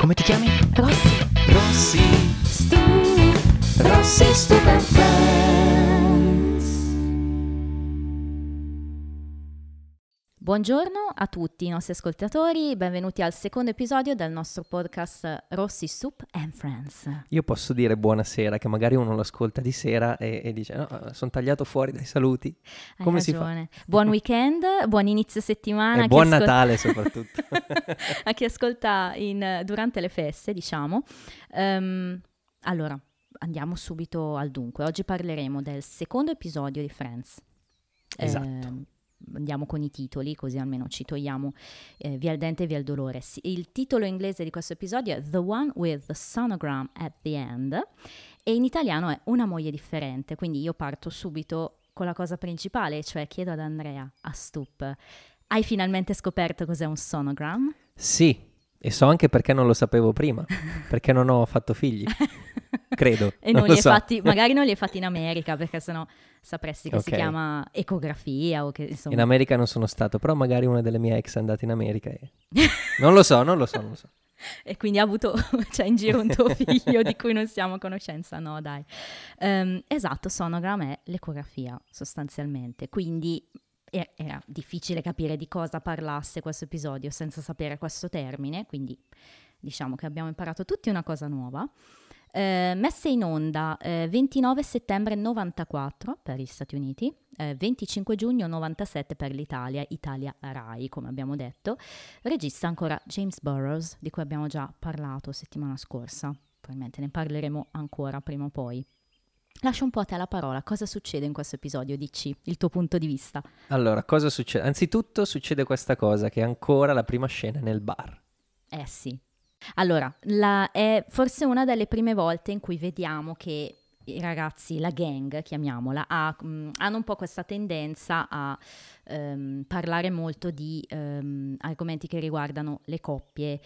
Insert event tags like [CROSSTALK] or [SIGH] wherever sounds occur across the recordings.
Come ti chiami? Rossi, Rossi. Stu, Rossi Friends. Buongiorno a tutti i nostri ascoltatori, benvenuti al secondo episodio del nostro podcast Rossi Soup and Friends. Io posso dire buonasera, che magari uno lo ascolta di sera e, e dice: No, sono tagliato fuori dai saluti. Hai Come si fa? ragione. Buon weekend, buon inizio settimana. E buon ascol- Natale [LAUGHS] soprattutto. a chi ascolta in- durante le feste, diciamo. Ehm, allora, andiamo subito al dunque. Oggi parleremo del secondo episodio di Friends. Esatto. Ehm, andiamo con i titoli, così almeno ci togliamo eh, via il dente e via il dolore. Il titolo inglese di questo episodio è The One with the Sonogram at the End e in italiano è Una moglie differente, quindi io parto subito con la cosa principale, cioè chiedo ad Andrea, a Stup, hai finalmente scoperto cos'è un sonogram? sì, e so anche perché non lo sapevo prima, perché non ho fatto figli. [LAUGHS] Credo. E non, non li hai so. fatti, magari non li hai fatti in [LAUGHS] America, perché sennò sapresti che si Ok. chiama ecografia o che insomma... In America non sono stato, però magari una delle mie ex è andata in America e... [LAUGHS] Non lo so, non lo so, non lo so. E quindi ha avuto, cioè in giro un tuo figlio di cui non siamo a conoscenza, no dai. Ehm, esatto, sonogram è l'ecografia sostanzialmente, quindi era difficile capire di cosa parlasse questo episodio senza sapere questo termine, quindi diciamo che abbiamo imparato tutti una cosa nuova. Eh, messe in onda eh, 29 settembre 94 per gli Stati Uniti, eh, 25 giugno 97 per l'Italia, Italia Rai come abbiamo detto. Regista ancora James Burrows, di cui abbiamo già parlato settimana scorsa. Probabilmente ne parleremo ancora prima o poi. Lascio un po' a te la parola. Cosa succede in questo episodio? Dici il tuo punto di vista. Allora, cosa succede? Anzitutto succede questa cosa, che ancora la prima scena è nel bar. Eh sì. Allora, la- è forse una delle prime volte in cui vediamo che i ragazzi, la gang, chiamiamola, ha- mh, hanno un po' questa tendenza a ehm, parlare molto di ehm, argomenti che riguardano le coppie,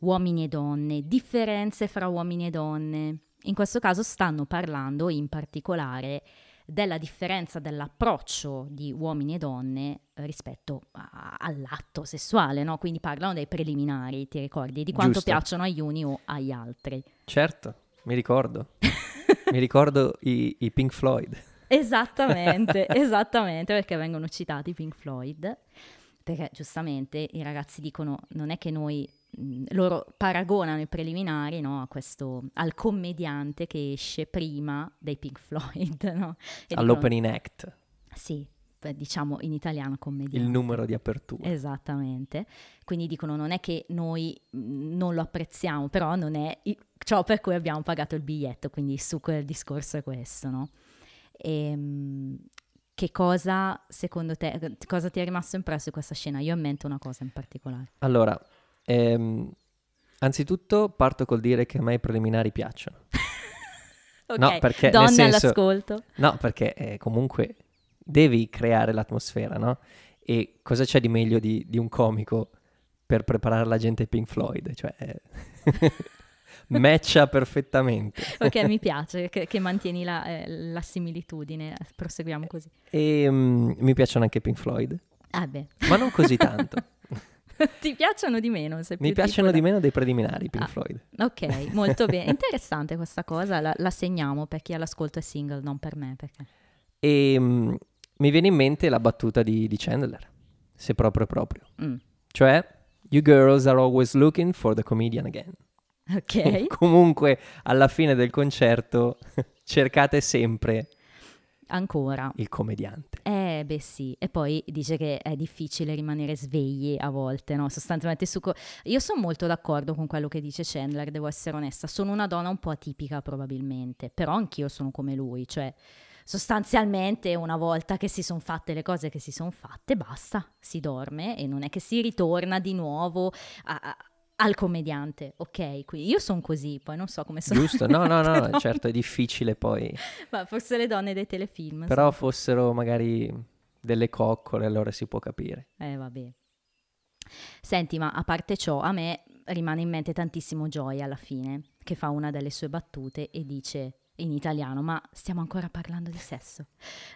uomini e donne, differenze fra uomini e donne. In questo caso stanno parlando in particolare della differenza dell'approccio di uomini e donne rispetto a- all'atto sessuale, no? Quindi parlano dei preliminari, ti ricordi, di quanto Giusto. piacciono agli uni o agli altri. Certo, mi ricordo. [LAUGHS] mi ricordo i, i Pink Floyd. Esattamente, [LAUGHS] esattamente, perché vengono citati i Pink Floyd, perché giustamente i ragazzi dicono non è che noi, loro paragonano i preliminari no, a questo, al commediante che esce prima dei Pink [LAUGHS] Floyd, no? E dicono- All'opening act, Sì, diciamo in italiano commediante. il numero di apertura. Esattamente. Quindi dicono non è che noi non lo apprezziamo, però non è ciò per cui abbiamo pagato il biglietto, quindi il succo del discorso è questo, no? Ehm, che cosa, secondo te, cosa ti è rimasto impresso di questa scena? Io ho in mente una cosa in particolare. Allora, ehm, anzitutto parto col dire che a me i preliminari piacciono. [LAUGHS] Ok, No, perché, nel donne senso- all'ascolto. No, perché eh, comunque devi creare l'atmosfera, no? E cosa c'è di meglio di, di un comico per preparare la gente ai Pink Floyd? Cioè, eh, [LAUGHS] matcha perfettamente. [LAUGHS] Ok, mi piace che, che mantieni la, eh, la similitudine, proseguiamo così. E mm, mi piacciono anche Pink Floyd, Ah beh, ma non così tanto. [LAUGHS] ti piacciono di meno? Mi tipo piacciono da- di meno dei preliminari, Pink Ah. Floyd. Ok, molto bene. [LAUGHS] Interessante questa cosa, la, la segniamo per chi all'ascolto è single, non per me. Perché... E mm, mi viene in mente la battuta di, di Chandler, se proprio proprio. Mm, Cioè, you girls are always looking for the comedian again. Ok, [LAUGHS] Comunque, alla fine del concerto, cercate sempre ancora. il commediante. Eh, beh sì, e poi dice che è difficile rimanere svegli a volte, no? Sostanzialmente su... co- Io sono molto d'accordo con quello che dice Chandler, devo essere onesta. Sono una donna un po' atipica probabilmente, però anch'io sono come lui, cioè sostanzialmente una volta che si sono fatte le cose che si sono fatte, basta, si dorme e non è che si ritorna di nuovo a- al commediante, ok? Quindi io sono così, poi non so come sono. Giusto? No, no, no, certo è difficile poi. [LAUGHS] Ma forse le donne dei telefilm. Però sono- fossero magari delle coccole, allora si può capire. Eh, vabbè. Senti, ma a parte ciò, a me rimane in mente tantissimo Joy alla fine, che fa una delle sue battute e dice in italiano, ma stiamo ancora parlando di sesso.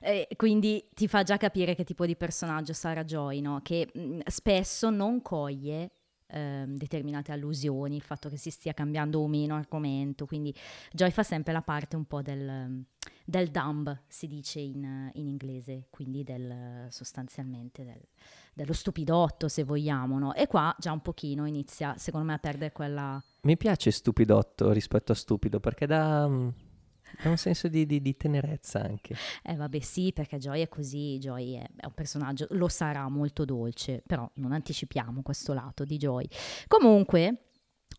E quindi ti fa già capire che tipo di personaggio sarà Joy, no? Che mh, spesso non coglie ehm, determinate allusioni, il fatto che si stia cambiando o meno argomento, quindi Joy fa sempre la parte un po' del, del dumb, si dice in, in inglese, quindi del, sostanzialmente del, dello stupidotto se vogliamo, no? E qua già un pochino inizia secondo me a perdere quella... Mi piace stupidotto rispetto a stupido perché dà, dà un senso di, di- di tenerezza anche. Eh vabbè sì, perché Joy è così, Joy è, è un personaggio, lo sarà molto dolce, però non anticipiamo questo lato di Joy. Comunque,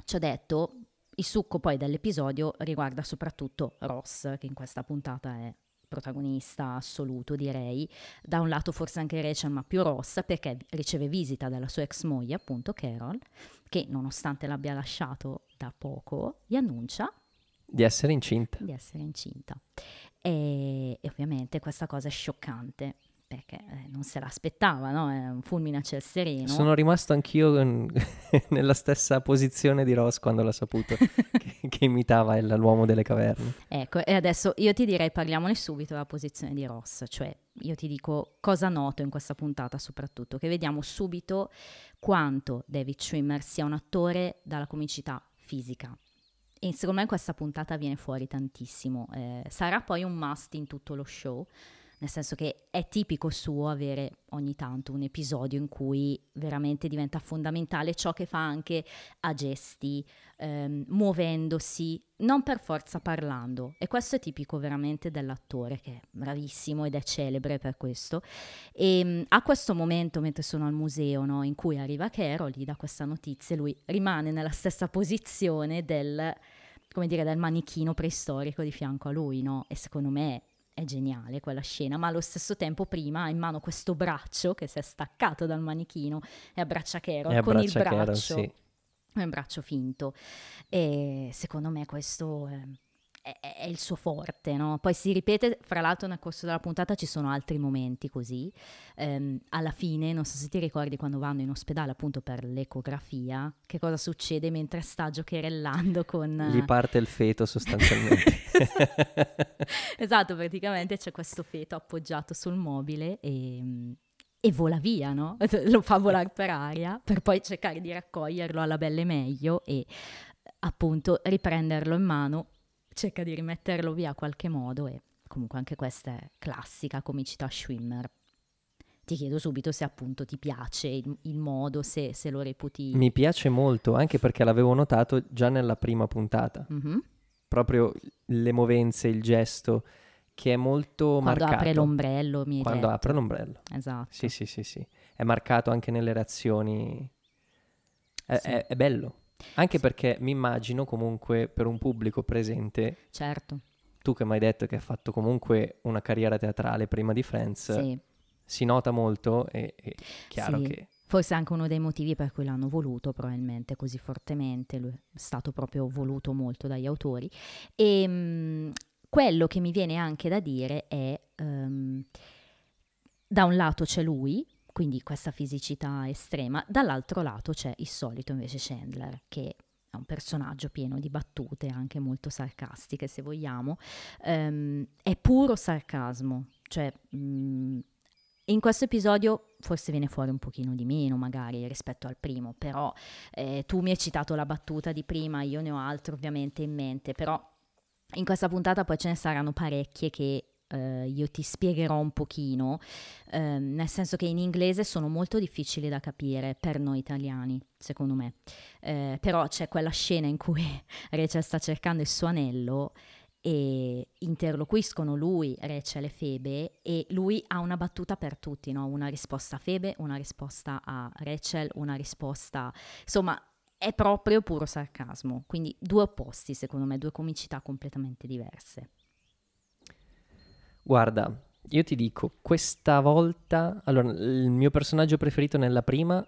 ci ho detto, il succo poi dell'episodio riguarda soprattutto Ross, che in questa puntata è protagonista assoluto direi, da un lato forse anche Rachel ma più Ross perché riceve visita dalla sua ex moglie appunto Carol che nonostante l'abbia lasciato da poco gli annuncia Di essere incinta. di essere incinta. E, e ovviamente questa cosa è scioccante perché eh, non se l'aspettava, no? È un fulmine a ciel sereno. Sono rimasto anch'io in- [LAUGHS] nella stessa posizione di Ross quando l'ho saputo, [LAUGHS] che, che imitava il- l'uomo delle caverne. Ecco, e adesso io ti direi parliamone subito della posizione di Ross, cioè io ti dico cosa noto in questa puntata soprattutto, che vediamo subito quanto David Schwimmer sia un attore dalla comicità fisica. E secondo me questa puntata viene fuori tantissimo. Eh, sarà poi un must in tutto lo show, nel senso che è tipico suo avere ogni tanto un episodio in cui veramente diventa fondamentale ciò che fa anche a gesti, ehm, muovendosi, non per forza parlando. E questo è tipico veramente dell'attore che è bravissimo ed è celebre per questo. E mm, a questo momento, mentre sono al museo, no, in cui arriva Carol, gli dà questa notizia, lui rimane nella stessa posizione del, come dire, del manichino preistorico di fianco a lui, no? E secondo me è geniale quella scena, ma allo stesso tempo prima ha in mano questo braccio che si è staccato dal manichino e abbraccia Carol E con il abbraccia Carol, braccio sì. è un braccio finto e secondo me questo eh, è, è il suo forte, no? Poi si ripete, fra l'altro nel corso della puntata ci sono altri momenti così, Ehm, alla fine, non so se ti ricordi quando vanno in ospedale appunto per l'ecografia, che cosa succede mentre sta giocherellando con... Gli parte il feto sostanzialmente. [LAUGHS] esatto, praticamente c'è questo feto appoggiato sul mobile e, e vola via, no? [LAUGHS] Lo fa volare per aria per poi cercare di raccoglierlo alla belle meglio e appunto riprenderlo in mano, cerca di rimetterlo via a qualche modo e comunque anche questa è classica comicità Schwimmer. Ti chiedo subito se appunto ti piace il, il modo, se, se lo reputi... Mi piace molto, anche perché l'avevo notato già nella prima puntata. Mhm. Proprio le movenze, il gesto, che è molto Quando marcato. apre l'ombrello, mi Quando detto. apre l'ombrello. Esatto. Sì, sì, sì, sì. È marcato anche nelle reazioni. È, Sì. è- è bello. Anche perché mi immagino comunque per un pubblico presente, Certo, tu che mi hai detto che hai fatto comunque una carriera teatrale prima di Friends, sì. si nota molto e è chiaro Sì. che Forse anche uno dei motivi per cui l'hanno voluto probabilmente così fortemente, è stato proprio voluto molto dagli autori. E mh, quello che mi viene anche da dire è, ehm, da un lato c'è lui, quindi questa fisicità estrema, dall'altro lato c'è il solito invece Chandler, che è un personaggio pieno di battute, anche molto sarcastiche se vogliamo, Ehm, è puro sarcasmo, cioè... mh, in questo episodio forse viene fuori un pochino di meno magari rispetto al primo, però eh, tu mi hai citato la battuta di prima, io ne ho altro ovviamente in mente, però in questa puntata poi ce ne saranno parecchie che eh, io ti spiegherò un pochino, ehm, nel senso che in inglese sono molto difficili da capire per noi italiani, secondo me. Eh, però c'è quella scena in cui [LAUGHS] Rachel sta cercando il suo anello e interloquiscono lui, Rachel e Febe e lui ha una battuta per tutti, no? una risposta a Febe, una risposta a Rachel, una risposta... insomma è proprio puro sarcasmo, quindi due opposti secondo me, due comicità completamente diverse. Guarda, io ti dico, questa volta, allora, il mio personaggio preferito nella prima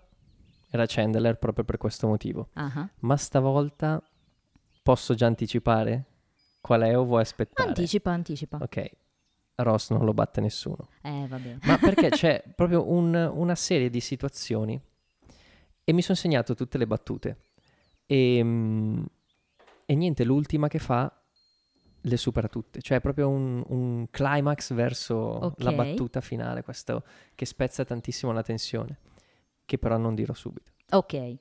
era Chandler proprio per questo motivo, ah. ma stavolta posso già anticipare qual è o vuoi aspettare? Anticipa, anticipa. Ok, Ross non lo batte nessuno, Eh vabbè. ma perché c'è [LAUGHS] proprio un- una serie di situazioni e mi sono segnato tutte le battute e, mm, e niente, l'ultima che fa le supera tutte, cioè è proprio un, un climax verso la Ok. battuta finale, questo che spezza tantissimo la tensione, che però non dirò subito. Ok,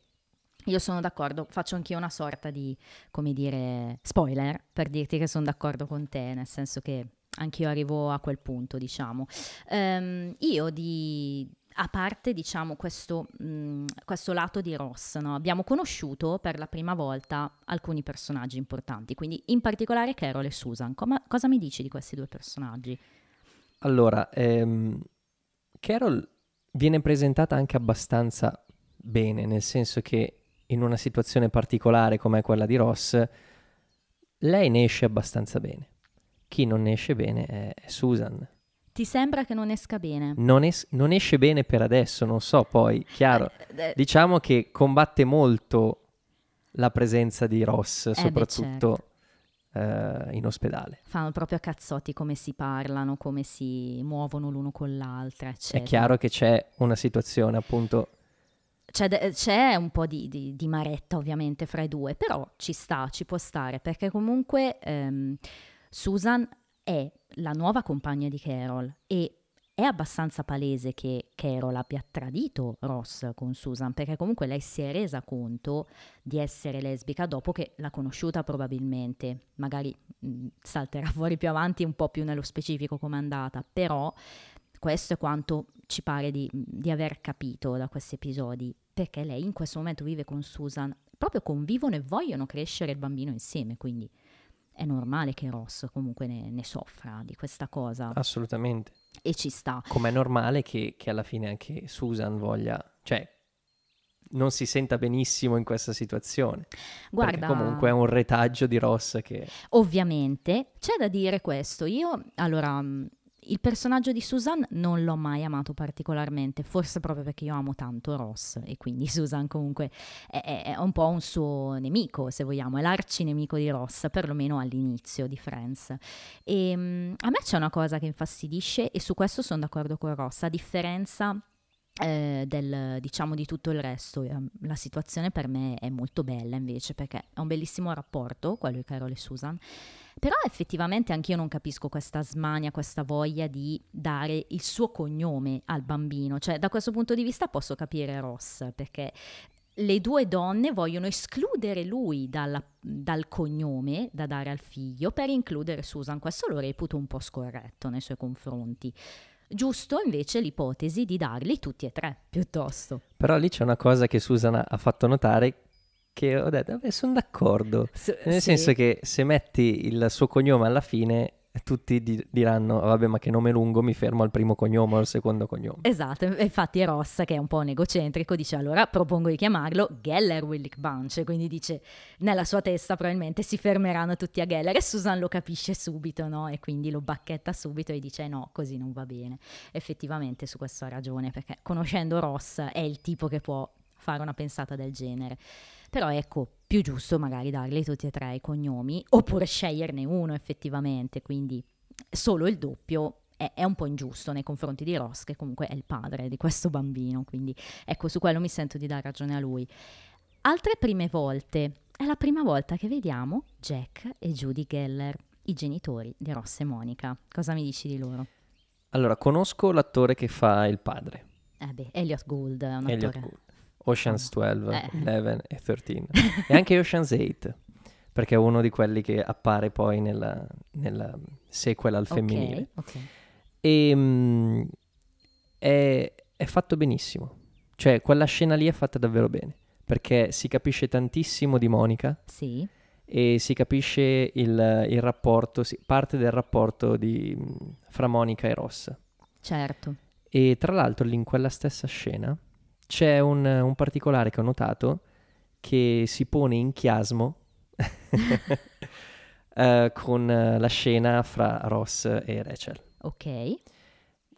Io sono d'accordo, faccio anch'io una sorta di, come dire, spoiler per dirti che sono d'accordo con te, nel senso che anch'io arrivo a quel punto, diciamo. Ehm, io di, a parte diciamo questo, mh, questo lato di Ross, no? abbiamo conosciuto per la prima volta alcuni personaggi importanti, quindi in particolare Carol e Susan. Come, cosa mi dici di questi due personaggi? Allora, ehm, Carol viene presentata anche abbastanza bene, nel senso che in una situazione particolare come quella di Ross, lei ne esce abbastanza bene. Chi non ne esce bene è Susan. Ti sembra che non esca bene? Non, es- non, esce bene per adesso, non so poi, chiaro. Eh, eh, diciamo che combatte molto la presenza di Ross, eh soprattutto beh, certo. eh, in ospedale. Fanno proprio a cazzotti come si parlano, come si muovono l'uno con l'altra, eccetera. È chiaro che c'è una situazione appunto c'è, c'è, un po' di, di, di, maretta ovviamente fra i due, però ci sta, ci può stare, perché comunque ehm, Susan è la nuova compagna di Carol e è abbastanza palese che Carol abbia tradito Ross con Susan, perché comunque lei si è resa conto di essere lesbica dopo che l'ha conosciuta probabilmente, magari mh, salterà [LAUGHS] fuori più avanti un po' più nello specifico come è andata, però questo è quanto ci pare di, di aver capito da questi episodi, perché lei in questo momento vive con Susan, proprio convivono e vogliono crescere il bambino insieme, quindi è normale che Ross comunque ne, ne soffra di questa cosa. Assolutamente. E ci sta. Com'è normale che, che alla fine anche Susan voglia, cioè non si senta benissimo in questa situazione. Guarda, comunque è un retaggio di Ross che... Ovviamente, c'è da dire questo. Io, allora, il personaggio di Susan non l'ho mai amato particolarmente, forse proprio perché io amo tanto Ross e quindi [LAUGHS] Susan comunque è, è un po' un suo nemico, se vogliamo, è l'arcinemico di Ross, perlomeno all'inizio di Friends. E um, a me c'è una cosa che infastidisce e su questo sono d'accordo con Ross, a differenza eh, del, diciamo di tutto il resto. Ehm, la situazione per me è molto bella invece perché è un bellissimo rapporto, quello di Carol e Susan, però effettivamente anch'io non capisco questa smania, questa voglia di dare il suo cognome al bambino, cioè da questo punto di vista posso capire Ross perché le due donne vogliono escludere lui dalla, dal cognome da dare al figlio per includere Susan, questo lo reputo un po' scorretto nei suoi confronti. Giusto invece l'ipotesi di darli tutti e tre, piuttosto. Però lì c'è una cosa che Susan ha fatto notare che ho detto, vabbè, sono d'accordo. S- Nel sì. senso che se metti il suo cognome alla fine, tutti di- diranno, vabbè, ma che nome lungo, mi fermo al primo cognome o al secondo cognome. Esatto, infatti Ross, che è un po' un egocentrico, dice allora propongo di chiamarlo Geller Willick Bunch, quindi dice nella sua testa probabilmente si fermeranno tutti a Geller e Susan lo capisce subito, no? E quindi lo bacchetta subito e dice no, così non va bene. Effettivamente su questo ha ragione, perché conoscendo Ross è il tipo che può fare una pensata del genere. Però ecco, più giusto magari dargli tutti e tre i cognomi, oppure sceglierne uno effettivamente, quindi solo il doppio è, è, un po' ingiusto nei confronti di Ross, che comunque è il padre di questo bambino, quindi ecco, su quello mi sento di dare ragione a lui. Altre prime volte, è la prima volta che vediamo Jack e Judy Geller, i genitori di Ross e Monica. Cosa mi dici di loro? Allora, conosco l'attore che fa il padre. Eh beh, Elliot Gould è un Elliot attore. Gould. Ocean's 12, eh. 11 e 13. [LAUGHS] e anche Ocean's 8, perché è uno di quelli che appare poi nella, nella sequel al femminile. Okay, okay. E um, è, è fatto benissimo. Cioè, quella scena lì è fatta davvero bene, perché si capisce tantissimo di Monica. Sì. E si capisce il, il rapporto, sì, parte del rapporto di, fra Monica e Ross. Certo. E tra l'altro in quella stessa scena c'è un, un particolare che ho notato che si pone in chiasmo uh, [LAUGHS] con la scena fra Ross e Rachel. Ok.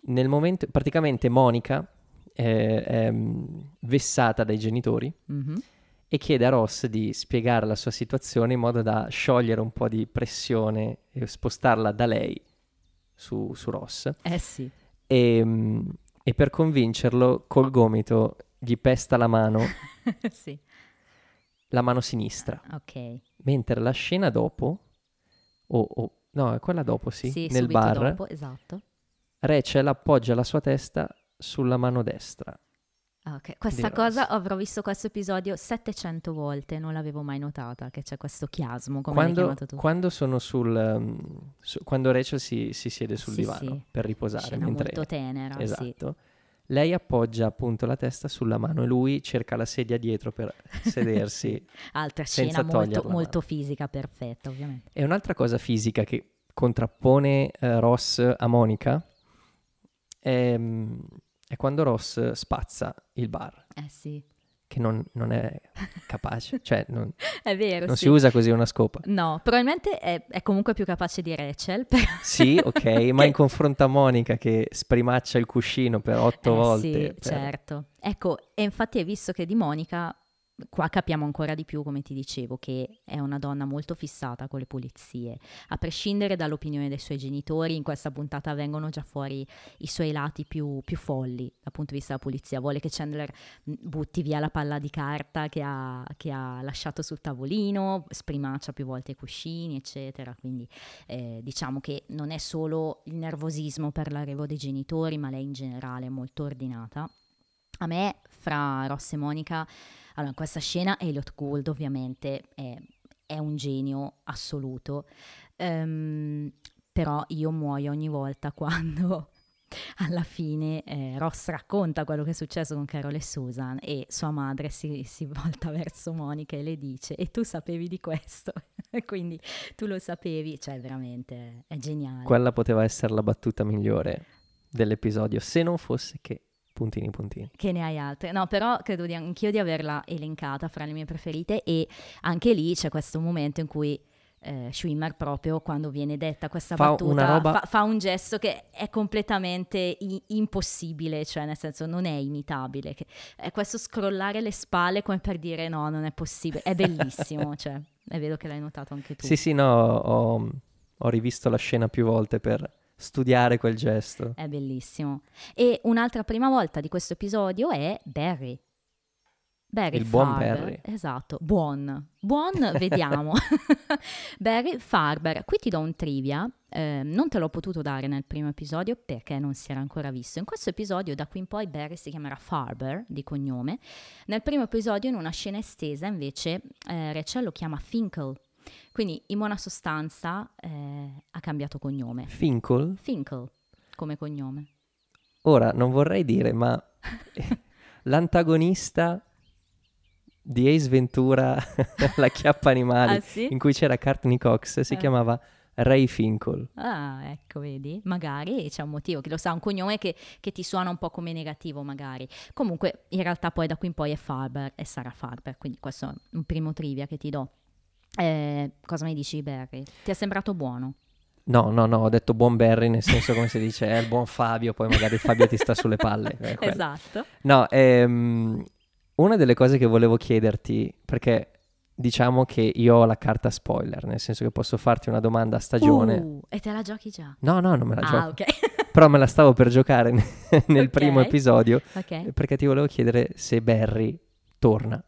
Nel momento, praticamente Monica è, è vessata dai genitori mm-hmm. e chiede a Ross di spiegare la sua situazione in modo da sciogliere un po' di pressione e spostarla da lei su, su Ross. Eh sì. E, e per convincerlo col gomito gli pesta la mano. [LAUGHS] sì. La mano sinistra. Ok. Mentre la scena dopo, o oh, oh, no, è quella dopo, sì, sì nel bar, dopo, esatto. Rachel appoggia la sua testa sulla mano destra. Ah, ok. Questa cosa Ross. avrò visto questo episodio 700 volte, non l'avevo mai notata che c'è questo chiasmo, come Quando, chiamato tu. quando sono sul... um, su- quando Rachel si, si siede sul Sì, divano sì. per riposare Scena mentre... molto tenera, sì. Esatto. Lei appoggia appunto la testa sulla mano e lui cerca la sedia dietro per [LAUGHS] sedersi. Altra scena molto, molto fisica, perfetta, ovviamente. e un'altra cosa fisica che contrappone eh, Ross a Monica è, mm, è quando Ross spazza il bar, Eh sì, che non, non è capace, [LAUGHS] cioè non, è vero, non sì. si usa così una scopa. No, probabilmente è, è comunque più capace di Rachel. però- [LAUGHS] Sì, ok, [LAUGHS] ma in confronto a Monica che sprimaccia il cuscino per otto Eh, volte. Sì, per- certo. Ecco, e infatti hai visto che di Monica, qua capiamo ancora di più, come ti dicevo, che è una donna molto fissata con le pulizie. A prescindere dall'opinione dei suoi genitori, in questa puntata vengono già fuori i suoi lati più, più folli dal punto di vista della pulizia. Vuole che Chandler mh, butti via la palla di carta che ha, che ha lasciato sul tavolino, sprimaccia più volte i cuscini, eccetera. Quindi eh, diciamo che non è solo il nervosismo per l'arrivo dei genitori, ma lei in generale è molto ordinata. A me, fra Ross e Monica, allora in questa scena Elliot Gould ovviamente è, è un genio assoluto, Ehm, però io muoio ogni volta quando [LAUGHS] alla fine eh, Ross racconta quello che è successo con Carol e Susan e sua madre si, si volta [LAUGHS] verso Monica e le dice e tu sapevi di questo, [LAUGHS] quindi tu lo sapevi, cioè veramente è geniale. Quella poteva essere la battuta migliore dell'episodio, se non fosse che puntini puntini. Che ne hai altre? No, però credo di, anch'io di averla elencata fra le mie preferite e anche lì c'è questo momento in cui eh, Schwimmer proprio quando viene detta questa Fa battuta roba- fa, fa un gesto che è completamente i- impossibile, cioè nel senso non è imitabile, che è questo scrollare le spalle come per dire no, non è possibile, è bellissimo, [LAUGHS] cioè è vero che l'hai notato anche tu. Sì, sì, no, ho, ho rivisto la scena più volte per studiare quel gesto. È bellissimo. E un'altra prima volta di questo episodio è Barry. Barry Il buon Farber. Barry. Esatto, buon. Buon, [LAUGHS] vediamo. [LAUGHS] Barry Farber. Qui ti do un trivia. eh, non te l'ho potuto dare nel primo episodio perché non si era ancora visto. In questo episodio, da qui in poi, Barry si chiamerà Farber di cognome. Nel primo episodio, in una scena estesa, invece, eh, Rachel lo chiama Finkel. Quindi, in buona sostanza, eh, ha cambiato cognome. Finkel? Finkel come cognome. Ora, non vorrei dire, ma [LAUGHS] l'antagonista di Ace Ventura, [LAUGHS] la chiappa animali, Ah, sì? in cui c'era Courtney Cox, si Eh. chiamava Ray Finkel. Ah, ecco, vedi? Magari c'è un motivo, chi lo sa, un cognome che, che ti suona un po' come negativo, magari. Comunque, in realtà poi da qui in poi è Farber e sarà Farber, quindi questo è un primo trivia che ti do. Eh, cosa mi dici, Barry? Ti è sembrato buono? No, no, no, ho detto buon Barry, nel senso come si dice, è il buon Fabio, poi magari Fabio ti sta sulle palle. Esatto. No, ehm, una delle cose che volevo chiederti, perché diciamo che io ho la carta spoiler, nel senso che posso farti una domanda a stagione. Uh, e te la giochi già? No, no, non me la ah, gioco. ok. [LAUGHS] Però me la stavo per giocare ne- [LAUGHS] nel Ok. primo episodio, ok. perché ti volevo chiedere se Barry torna.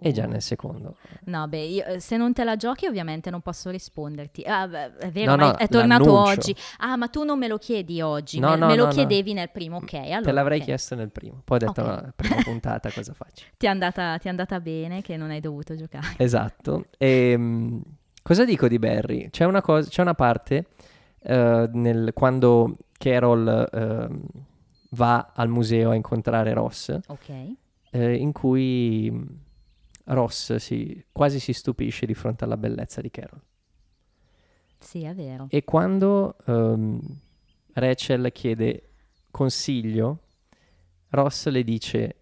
E già Uh. nel secondo. No, beh, io, eh, se non te la giochi ovviamente non posso risponderti. Ah, è vero, No, no, è, tornato l'annuncio. oggi. Ah, ma tu non me lo chiedi oggi, No, me, me lo chiedevi nel primo, ok. Allora, Te l'avrei ok. chiesto nel primo, poi ho detto Ok. no, prima puntata cosa faccio. [LAUGHS] Ti è, andata, ti è andata bene che non hai dovuto giocare. Esatto. E, cosa dico di Barry? C'è una, cosa, c'è una parte eh, nel- quando Carol ehm, va al museo a incontrare Ross, Ok. eh, in cui Ross si- quasi si stupisce di fronte alla bellezza di Carol. Sì, è vero. E quando ehm, Rachel chiede consiglio, Ross le dice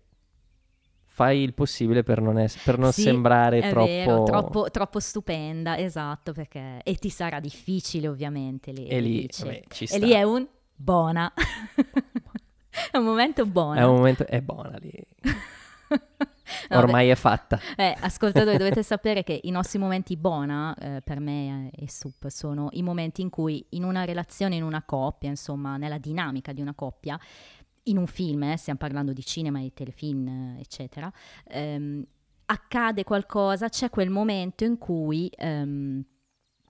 fai il possibile per non, ess- per non Sì, sembrare troppo... vero, troppo, troppo stupenda, esatto, perché... E ti sarà difficile ovviamente lì. E lì, vabbè, E lì è un buona. [LAUGHS] è un momento buono. È un momento... È buona lì. [LAUGHS] No, Ormai è fatta. Eh, ascoltatori, dovete [LAUGHS] sapere che i nostri momenti buona, eh, per me e Sup, sono i momenti in cui in una relazione, in una coppia, insomma, nella dinamica di una coppia, in un film, eh, stiamo parlando di cinema, di telefilm, eh, eccetera, ehm, accade qualcosa, c'è quel momento in cui ehm,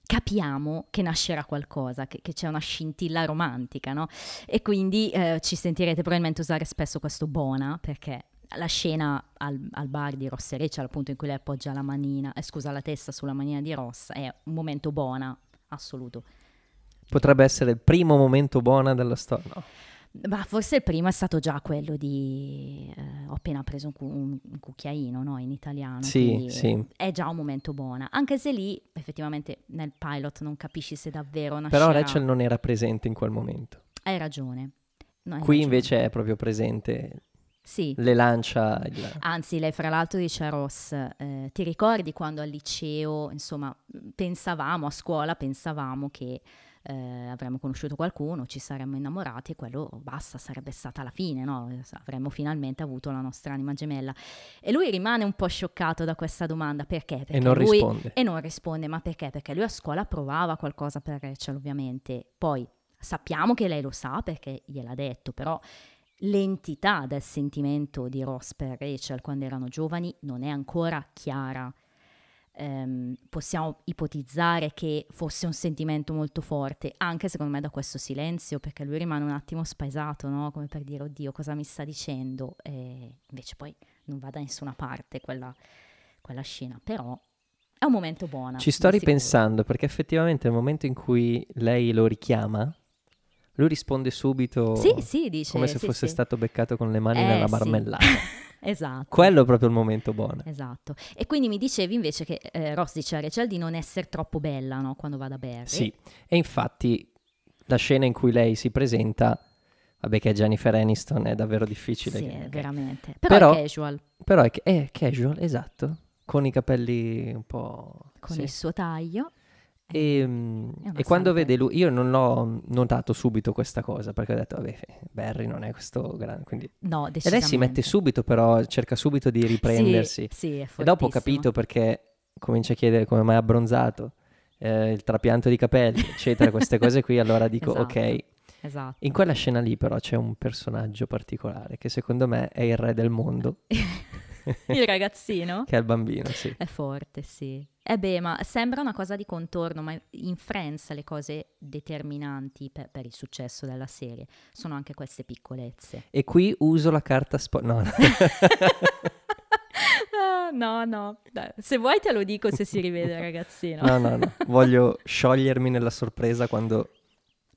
capiamo che nascerà qualcosa, che, che c'è una scintilla romantica, no? E quindi eh, ci sentirete probabilmente usare spesso questo buona, perché la scena al, al bar di Ross e Rachel, appunto in cui lei appoggia la manina, eh, scusa, la testa sulla manina di Ross, è un momento buona, assoluto. Potrebbe essere il primo momento buono della storia. No. Ma forse il primo è stato già quello di eh, ho appena preso un, cu- un- un cucchiaino, no? In italiano. Sì, sì. È già un momento buono. Anche se lì, effettivamente, nel pilot non capisci se davvero una Però Rachel non era presente in quel momento. Hai ragione. No, hai Qui ragione. invece è proprio presente, Sì. le lancia il... Anzi, lei fra l'altro dice a Ross, eh, ti ricordi quando al liceo, insomma, pensavamo, a scuola pensavamo che eh, avremmo conosciuto qualcuno, ci saremmo innamorati e quello basta, sarebbe stata la fine, no? Avremmo finalmente avuto la nostra anima gemella. E lui rimane un po' scioccato da questa domanda, perché? Perché e non lui... risponde. E non risponde, ma perché? Perché lui a scuola provava qualcosa per Rachel, ovviamente. Poi sappiamo che lei lo sa perché gliel'ha detto, però l'entità del sentimento di Ross per Rachel quando erano giovani non è ancora chiara. Ehm, possiamo ipotizzare che fosse un sentimento molto forte, anche secondo me da questo silenzio, perché lui rimane un attimo spaesato, no? Come per dire, oddio, cosa mi sta dicendo? E invece poi non va da nessuna parte quella, quella scena, però è un momento buono. Ci sto ripensando perché effettivamente nel momento in cui lei lo richiama, lui risponde subito Sì, sì, dice. come se sì, fosse sì. stato beccato con le mani Eh, nella marmellata. [LAUGHS] Esatto. Quello è proprio il momento buono. Esatto. E quindi mi dicevi invece che eh, Ross dice a Rachel di non essere troppo bella, no? Quando va da Barry. Sì, e infatti la scena in cui lei si presenta, vabbè che è Jennifer Aniston, è davvero difficile. Sì, che- che- veramente. Però, Però- è casual, Però è, è casual, esatto, con i capelli un po'... con il suo taglio. E, È una e quando vede lui, io non l'ho notato subito questa cosa, perché ho detto, vabbè, Barry non è questo grande, quindi... No, E lei si mette subito, però cerca subito di riprendersi. Sì, sì, e dopo ho capito perché comincia a chiedere come mai è abbronzato, eh, il trapianto di capelli, eccetera, queste cose qui, allora dico, [LAUGHS] Esatto. ok. Esatto. In quella scena lì però c'è un personaggio particolare che secondo me è il re del mondo, [LAUGHS] [LAUGHS] il ragazzino che è il bambino, sì. è forte, sì. Eh beh, ma sembra una cosa di contorno, ma in Friends le cose determinanti per, per il successo della serie sono anche queste piccolezze. E qui uso la carta spo- no, no. [LAUGHS] Ah, no, no, dai, se vuoi te lo dico se si rivede il ragazzino. no, no, no. Voglio sciogliermi nella sorpresa quando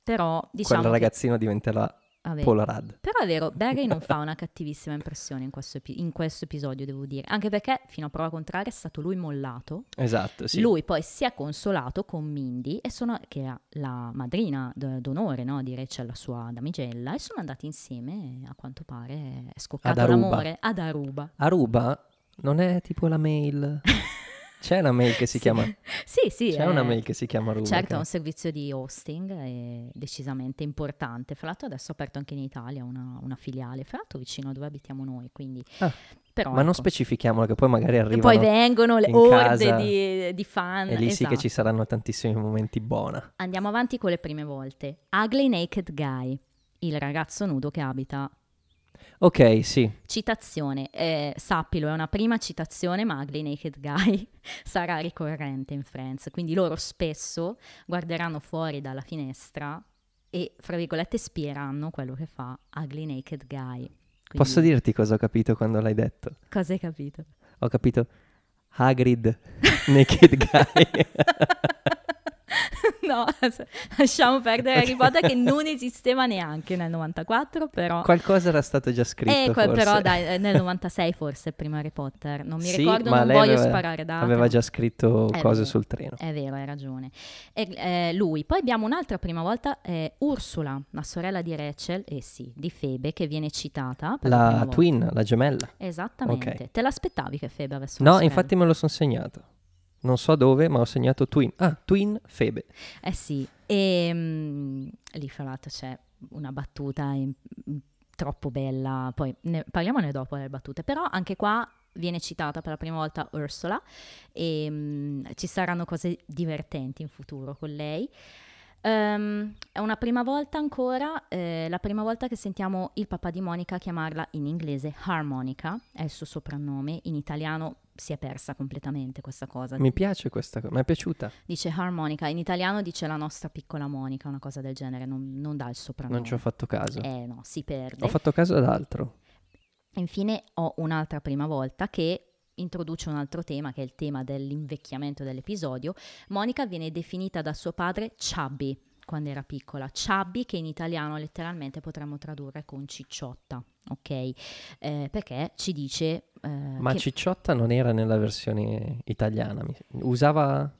Però diciamo quel che- ragazzino diventerà vabbè, Paul Rudd. Però è vero, Barry non fa una cattivissima impressione in questo, epi- in questo episodio, devo dire. Anche perché, fino a prova contraria, è stato lui mollato. Esatto, sì. Lui poi si è consolato con Mindy, e sono, che era la madrina d- d'onore no, di Rachel, la sua damigella, e sono andati insieme, a quanto pare è scoccato Ad l'amore ad Aruba. Aruba non è tipo la mail. [LAUGHS] C'è una mail che si Sì. chiama [LAUGHS] Sì, sì. C'è è- una mail che si chiama Aruba. Certo, è un servizio di hosting è decisamente importante. Fra l'altro adesso è aperto anche in Italia una, una filiale, fra l'altro vicino a dove abitiamo noi, quindi... Ah, Però, Ma non ecco. specifichiamolo che poi magari E arrivano poi vengono le orde di, di fan. e lì sì che esatto. ci saranno tantissimi momenti buona. Andiamo avanti con le prime volte. Ugly Naked Guy, il ragazzo nudo che abita. Ok, sì. Citazione, eh, sappilo, è una prima citazione, ma Ugly Naked Guy [LAUGHS] sarà ricorrente in Friends, quindi loro spesso guarderanno fuori dalla finestra e, fra virgolette, spieranno quello che fa Ugly Naked Guy. Quindi, Posso dirti cosa ho capito quando l'hai detto? Cosa hai capito? Ho capito Hagrid [LAUGHS] Naked Guy. [LAUGHS] [LAUGHS] no, [LAUGHS] lasciamo perdere Harry Potter che non esisteva neanche nel 94, però... Qualcosa era stato già scritto Eh, que- forse. però dai, eh, nel 96 forse prima Harry Potter, non mi Sì, ricordo, non voglio aveva- sparare date. Aveva già scritto È cose vero. sul treno. È vero, hai ragione. E, eh, lui. Poi abbiamo un'altra prima volta, eh, Ursula, la sorella di Rachel, e sì, di Febe, che viene citata. La, La twin, la gemella. Esattamente. Ok. Te l'aspettavi che Febe avesse una No, sorella? infatti me lo sono segnato. Non so dove, ma ho segnato twin. Ah, twin Febe. Eh sì, e mm, lì fra l'altro c'è una battuta in- mm, troppo bella, poi ne, parliamone dopo delle battute, però anche qua viene citata per la prima volta Ursula e mm, ci saranno cose divertenti in futuro con lei. Ehm, è una prima volta ancora, eh, la prima volta che sentiamo il papà di Monica chiamarla in inglese Harmonica, è il suo soprannome, in italiano si è persa completamente questa cosa. Mi piace questa cosa, mi è piaciuta. Dice harmonica, in italiano dice la nostra piccola Monica, una cosa del genere, non, non dà il soprannome. Non ci ho fatto caso. Eh no, si perde. Ho fatto caso ad altro. Infine ho un'altra prima volta che introduce un altro tema che è il tema dell'invecchiamento dell'episodio. Monica viene definita da suo padre chubby quando era piccola, chubby che in italiano letteralmente potremmo tradurre con cicciotta, ok? Eh, perché ci dice... eh, Ma che- Cicciotta non era nella versione italiana, usava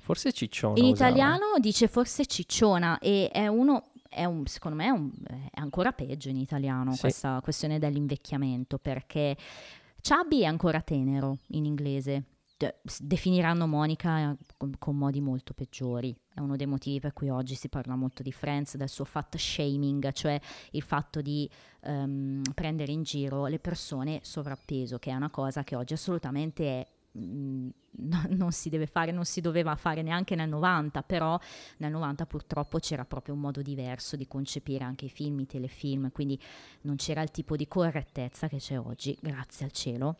forse Cicciona. In usava. italiano dice forse cicciona e è uno, è un, secondo me è, un- è ancora peggio in italiano Sì. questa questione dell'invecchiamento perché chubby è ancora tenero in inglese. De- definiranno Monica eh, con, con modi molto peggiori. È uno dei motivi per cui oggi si parla molto di Friends, del suo fat shaming, cioè il fatto di ehm, prendere in giro le persone sovrappeso, che è una cosa che oggi assolutamente è no- non si deve fare, non si doveva fare neanche nel 90, però nel 90 purtroppo c'era proprio un modo diverso di concepire anche i film, i telefilm, quindi non c'era il tipo di correttezza che c'è oggi, grazie al cielo.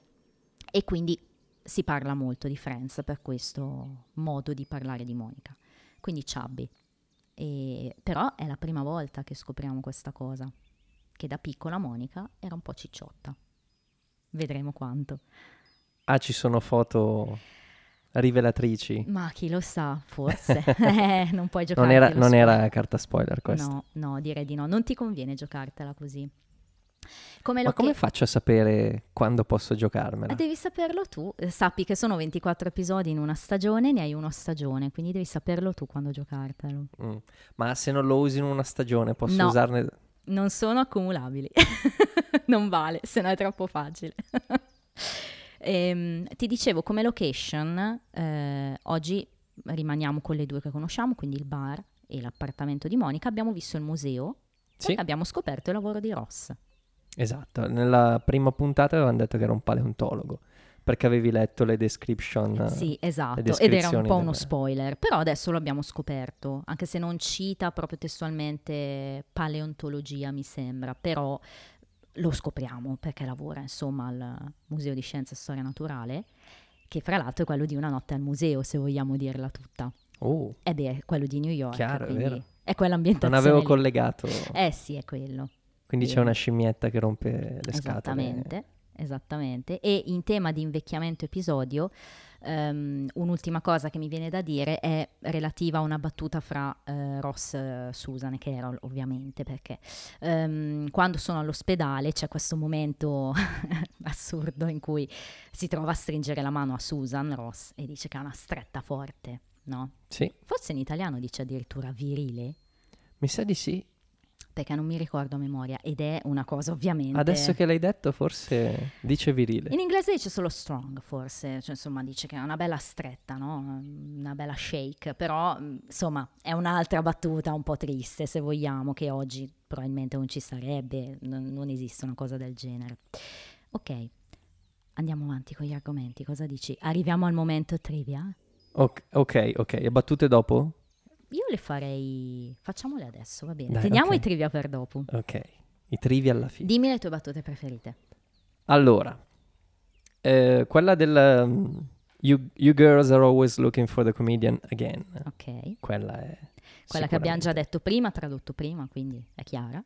E quindi si parla molto di Friends per questo modo di parlare di Monica. Quindi Chubby. E- però è la prima volta che scopriamo questa cosa, che da piccola Monica era un po' cicciotta. Vedremo quanto. Ah, ci sono foto rivelatrici. Ma chi lo sa, forse. [LAUGHS] Eh, non puoi giocare. Non era, non era carta spoiler questa. No, no, direi di no. Non ti conviene giocartela così. Come Ma come che- faccio a sapere quando posso giocarmela? Devi saperlo tu. Eh, Sappi che sono 24 episodi in una stagione, ne hai uno a stagione, quindi devi saperlo tu quando giocartelo. Mm. Ma se non lo usi in una stagione, posso No. usarne... Non sono accumulabili. [LAUGHS] non vale, se no è troppo facile. Ehm, ti dicevo, come location, eh, oggi rimaniamo con le due che conosciamo, quindi il bar e l'appartamento di Monica. Abbiamo visto il museo Sì, e abbiamo scoperto il lavoro di Ross. esatto. Nella prima puntata avevano detto che era un paleontologo, perché avevi letto le description. Sì, esatto, ed era un po' uno del- spoiler, però adesso lo abbiamo scoperto, anche se non cita proprio testualmente paleontologia, mi sembra, però lo scopriamo perché lavora insomma al Museo di Scienze e Storia Naturale, che fra l'altro è quello di Una notte al museo, se vogliamo dirla tutta. Oh, E beh, è quello di New York, Chiaro, è vero. è non quell'ambientazione avevo lì. collegato. Eh sì, è quello. Quindi c'è vero. una scimmietta che rompe le scatole. Esattamente, esattamente. E in tema di invecchiamento episodio, ehm, un'ultima cosa che mi viene da dire è relativa a una battuta fra eh, Ross e Susan e Carol, ovviamente, perché ehm, quando sono all'ospedale c'è questo momento [LAUGHS] assurdo in cui si trova a stringere la mano a Susan Ross e dice che ha una stretta forte, no? Sì, Forse in italiano dice addirittura virile, mi sa di sì. Perché non mi ricordo a memoria, ed è una cosa ovviamente... Adesso che l'hai detto, forse dice virile. In inglese dice solo strong, forse, cioè, insomma dice che è una bella stretta, no? Una bella shake, però insomma è un'altra battuta un po' triste se vogliamo, che oggi probabilmente non ci sarebbe, non, non esiste una cosa del genere. Ok, andiamo avanti con gli argomenti, cosa dici? Arriviamo al momento trivia? Ok, ok, ok. E battute dopo? Io le farei, facciamole adesso, va bene. Dai, Teniamo ok. i trivia per dopo. Ok. I trivia alla fine. Dimmi le tue battute preferite. Allora, eh, quella del um, you, you girls are always looking for the comedian again. Ok, Quella è... quella che abbiamo già detto prima, tradotto prima, quindi è chiara.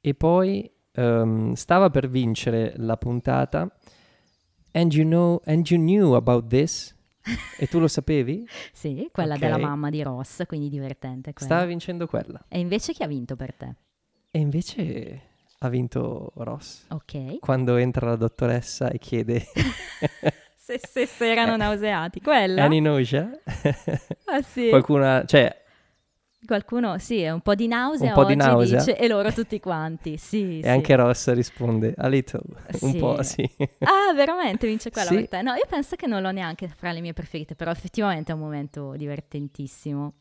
E poi ehm, stava per vincere la puntata And you know, and you knew about this? [LAUGHS] E tu lo sapevi? Sì, quella Ok. della mamma di Ross, quindi divertente. quella. Stava vincendo quella. E invece chi ha vinto per te? E invece ha vinto Ross. Ok. Quando entra la dottoressa e chiede [LAUGHS] Se, se, se erano nauseati. Quella? Any nausea? Ah, sì. Qualcuno, ha- cioè, Qualcuno, sì, è un po' di nausea Un po' di oggi nausea. dice, e loro tutti quanti, sì, [LAUGHS] e sì. anche Ross risponde a little, un Sì. po' sì. [LAUGHS] Ah, veramente vince quella Sì. te? No, io penso che non l'ho neanche fra le mie preferite, però effettivamente è un momento divertentissimo.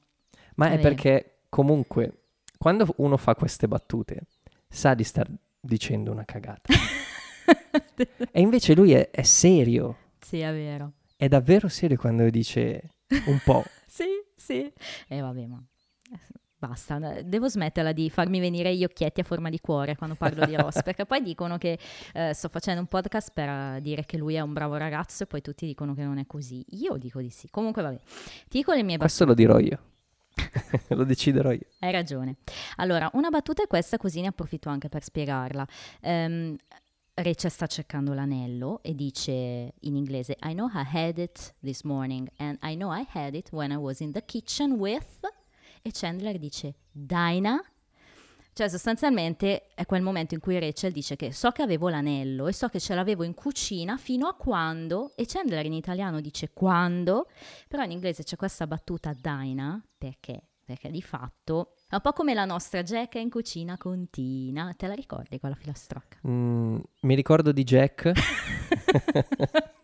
Ma È è perché comunque quando uno fa queste battute sa di star dicendo una cagata. [LAUGHS] e invece lui è, è serio, sì, è vero. è davvero serio quando dice un po'. Sì, sì. E vabbè, ma eh, basta. Devo smetterla di farmi venire gli occhietti a forma di cuore quando parlo di Ross, [LAUGHS] perché poi dicono che eh, sto facendo un podcast per eh, dire che lui è un bravo ragazzo e poi tutti dicono che non è così. Io dico di sì. Comunque vabbè. Ti dico le mie battute. Questo lo dirò io. [LAUGHS] lo deciderò io. Hai ragione. Allora, una battuta è questa, così ne approfitto anche per spiegarla. Ehm, Rachel sta cercando l'anello e dice in inglese I know I had it this morning and I know I had it when I was in the kitchen with e Chandler dice Dinah cioè sostanzialmente è quel momento in cui Rachel dice che so che avevo l'anello e so che ce l'avevo in cucina fino a quando, e Chandler in italiano dice quando, però in inglese c'è questa battuta Dinah, perché? Perché di fatto è un po' come la nostra Jack è in cucina con Tina, te la ricordi quella filastrocca? Mm, mi ricordo di Jack. [LAUGHS]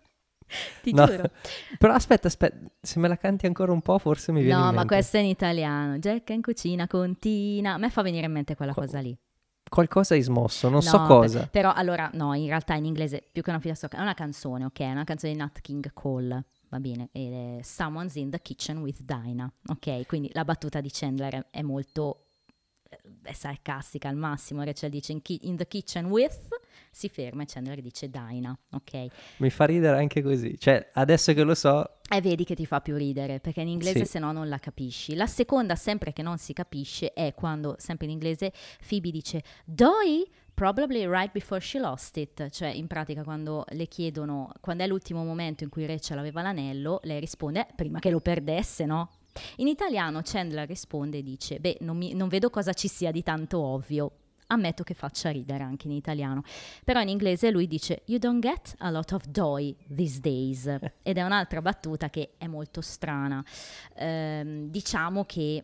Ti No, giuro. Però aspetta, aspetta, se me la canti ancora un po' forse mi viene in No, mente. ma questo è in italiano. Jack è in cucina con Tina. A me fa venire in mente quella Co- cosa lì. Qualcosa hai smosso, non No, so cosa. per- però allora, no, in realtà in inglese più che una filastrocca è una canzone, ok? È una canzone di Nat King Cole, va bene? Ed è Someone's in the kitchen with Dinah, ok? Quindi la battuta di Chandler è, è molto eh, è sarcastica al massimo. Rachel dice in, ki- in the kitchen with, si ferma e Chandler dice Dinah, ok? Mi fa ridere anche così. Cioè, adesso che lo so, E vedi che ti fa più ridere, perché in inglese Sì. se no non la capisci. La seconda, sempre che non si capisce, è quando, sempre in inglese, Phoebe dice Doi, probably right before she lost it. Cioè, in pratica, quando le chiedono, quando è l'ultimo momento in cui Rachel aveva l'anello, lei risponde, "Eh, prima che lo perdesse, no? In italiano Chandler risponde e dice, beh, non, mi- non vedo cosa ci sia di tanto ovvio. Ammetto che faccia ridere anche in italiano. Però in inglese lui dice You don't get a lot of doy these days. [LAUGHS] Ed è un'altra battuta che è molto strana. Ehm, diciamo che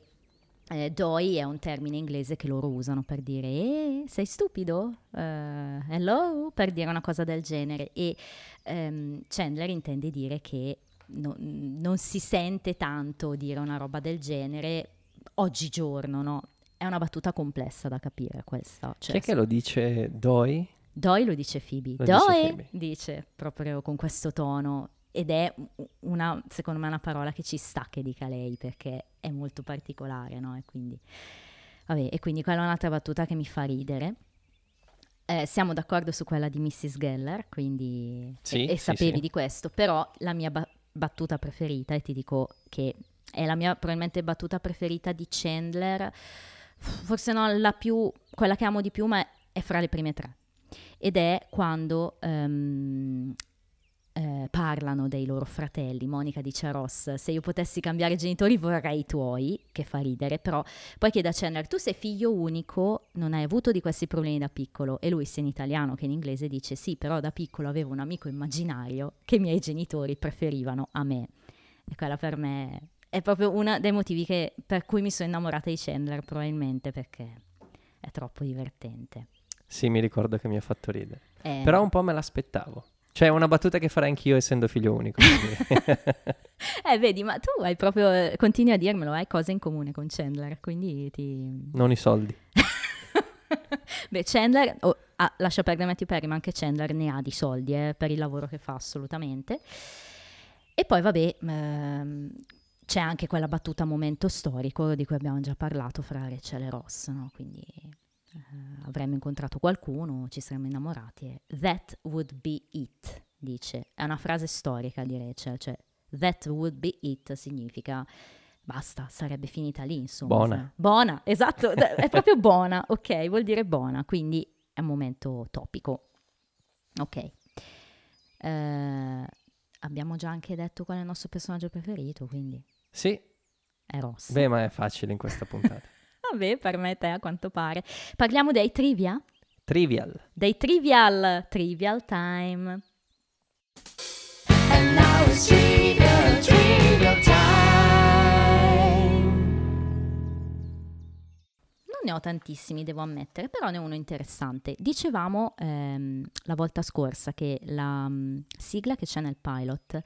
eh, doy è un termine inglese che loro usano per dire eh, sei stupido? Eh, hello? Per dire una cosa del genere. E ehm, Chandler intende dire che no- non si sente tanto dire una roba del genere oggigiorno, no? È una battuta complessa da capire questa. chi Cioè, è che lo dice Doi? Doi lo dice Phoebe. Lo dice Doi Phoebe. dice proprio con questo tono. Ed è una, secondo me, una parola che ci sta che dica lei perché è molto particolare, no? E quindi, vabbè, e quindi quella è un'altra battuta che mi fa ridere. Eh, siamo d'accordo su quella di Mrs. Geller, quindi Sì, e, e sì, sapevi sì. di questo, però la mia ba- battuta preferita, e ti dico che è la mia probabilmente battuta preferita di Chandler, forse non la più, quella che amo di più, ma è fra le prime tre. Ed è quando ehm, eh, parlano dei loro fratelli. Monica dice a Ross: Se io potessi cambiare genitori vorrei i tuoi, che fa ridere, però poi chiede a Chandler: Tu sei figlio unico, non hai avuto di questi problemi da piccolo? E lui, sia in italiano che in inglese, dice: Sì, però da piccolo avevo un amico immaginario che i miei genitori preferivano a me. E quella per me è proprio uno dei motivi che- per cui mi sono innamorata di Chandler, probabilmente perché è troppo divertente. Sì, mi ricordo che mi ha fatto ridere. Eh, Però un po' me l'aspettavo. Cioè, è una battuta che farei anch'io essendo figlio unico. [LAUGHS] Eh, vedi, ma tu hai proprio, continui a dirmelo, hai cose in comune con Chandler, quindi ti... non i soldi. [LAUGHS] Beh, Chandler, oh, ah, lascia perdere Matthew Perry, ma anche Chandler ne ha di soldi eh, per il lavoro che fa assolutamente. E poi, vabbè, ehm, c'è anche quella battuta momento storico di cui abbiamo già parlato fra Rachel e Ross, no? Quindi eh, avremmo incontrato qualcuno, ci saremmo innamorati e that would be it, dice. È una frase storica di Rachel, cioè that would be it significa basta, sarebbe finita lì, insomma. Buona. Buona, esatto, è proprio buona, ok, vuol dire buona, quindi è un momento topico. Ok. Eh, abbiamo già anche detto qual è il nostro personaggio preferito, quindi Sì, è Ross. beh, ma è facile in questa puntata. [LAUGHS] Vabbè, per me e te a quanto pare. Parliamo dei trivia? Trivial. Dei trivial, trivial time. And now it's trivial ne ho tantissimi, devo ammettere, però ne ho uno interessante. Dicevamo ehm, la volta scorsa che la mm, sigla che c'è nel pilot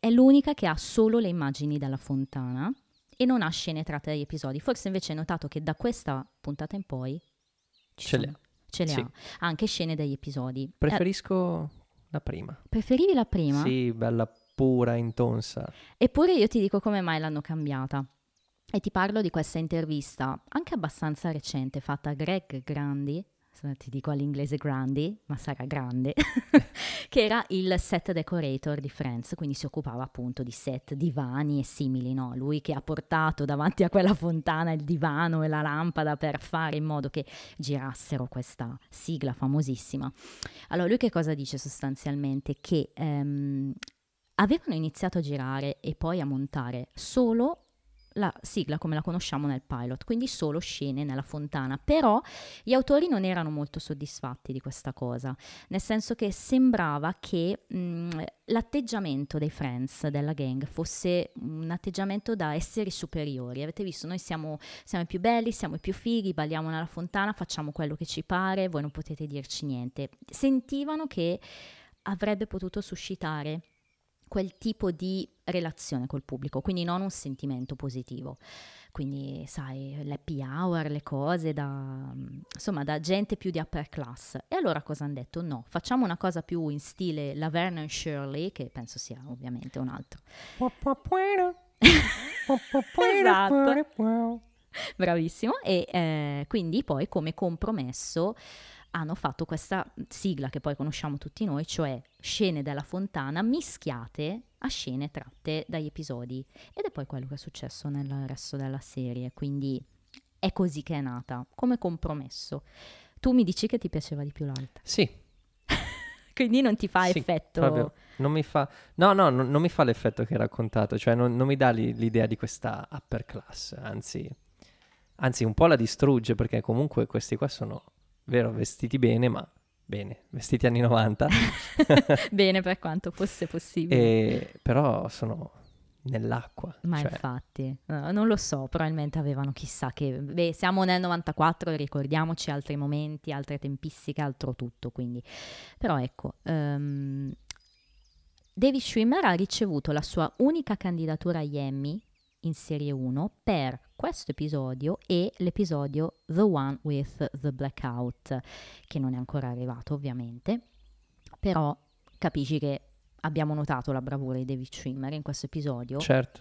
è l'unica che ha solo le immagini della fontana e non ha scene tratte dagli episodi. Forse invece hai notato che da questa puntata in poi Ce le sono- ce le sì. ha. Anche scene dagli episodi. Eh, Preferisco la prima. preferivi la prima? Sì, bella pura, intonsa. Eppure io ti dico come mai l'hanno cambiata. E ti parlo di questa intervista, anche abbastanza recente, fatta a Greg Grandi, ti dico all'inglese grandi, ma sarà grande, [LAUGHS] che era il set decorator di Friends, quindi si occupava appunto di set, divani e simili, no? Lui che ha portato davanti a quella fontana il divano e la lampada per fare in modo che girassero questa sigla famosissima. Allora lui che cosa dice sostanzialmente? Che ehm, avevano iniziato a girare e poi a montare solo la sigla come la conosciamo nel pilot, quindi solo scene nella fontana, però gli autori non erano molto soddisfatti di questa cosa, nel senso che sembrava che mh, l'atteggiamento dei friends della gang fosse un atteggiamento da esseri superiori. Avete visto, noi siamo, siamo i più belli, siamo i più fighi, balliamo nella fontana, facciamo quello che ci pare, voi non potete dirci niente. Sentivano che avrebbe potuto suscitare quel tipo di relazione col pubblico, quindi non un sentimento positivo. Quindi, sai, l'happy hour, le cose da, insomma, da gente più di upper class. E allora cosa hanno detto? No, facciamo una cosa più in stile la Vernon Shirley, che penso sia ovviamente un altro. esatto. [LAUGHS] Bravissimo. E eh, quindi poi come compromesso hanno fatto questa sigla che poi conosciamo tutti noi, cioè scene della fontana mischiate a scene tratte dagli episodi. Ed è poi quello che è successo nel resto della serie, quindi è così che è nata, come compromesso. Tu mi dici che ti piaceva di più l'altra. Sì. [LAUGHS] quindi non ti fa sì, effetto... Proprio. Non mi fa... No, no, non, non mi fa l'effetto che hai raccontato, cioè non, non mi dà li, l'idea di questa upper class, anzi... Anzi, un po' la distrugge perché comunque questi qua sono vero, vestiti bene, ma bene, vestiti anni 90. [LAUGHS] bene per quanto fosse possibile. E, però sono nell'acqua. Ma cioè. infatti, no, non lo so, probabilmente avevano chissà che... Beh, siamo nel 94, ricordiamoci altri momenti, altre tempistiche, altro tutto, quindi... Però ecco, um, David Schwimmer ha ricevuto la sua unica candidatura agli Emmy in Serie 1 per questo episodio e l'episodio The One with the Blackout, che non è ancora arrivato ovviamente, però capisci che abbiamo notato la bravura di David Schwimmer in questo episodio. Certo.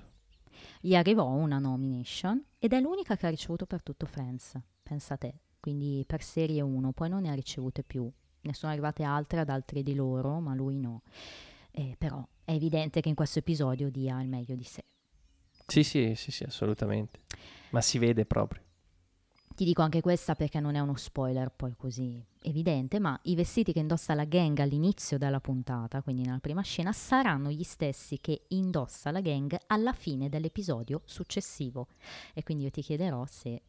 Gli arrivò una nomination ed è l'unica che ha ricevuto per tutto Friends, pensa te, quindi per Serie 1, poi non ne ha ricevute più, ne sono arrivate altre ad altri di loro, ma lui no. Eh, però è evidente che in questo episodio dia il meglio di sé. Sì, sì, sì, sì, assolutamente. Ma si vede proprio. Ti dico anche questa perché non è uno spoiler poi così evidente, ma i vestiti che indossa la gang all'inizio della puntata, quindi nella prima scena, saranno gli stessi che indossa la gang alla fine dell'episodio successivo. E quindi io ti chiederò se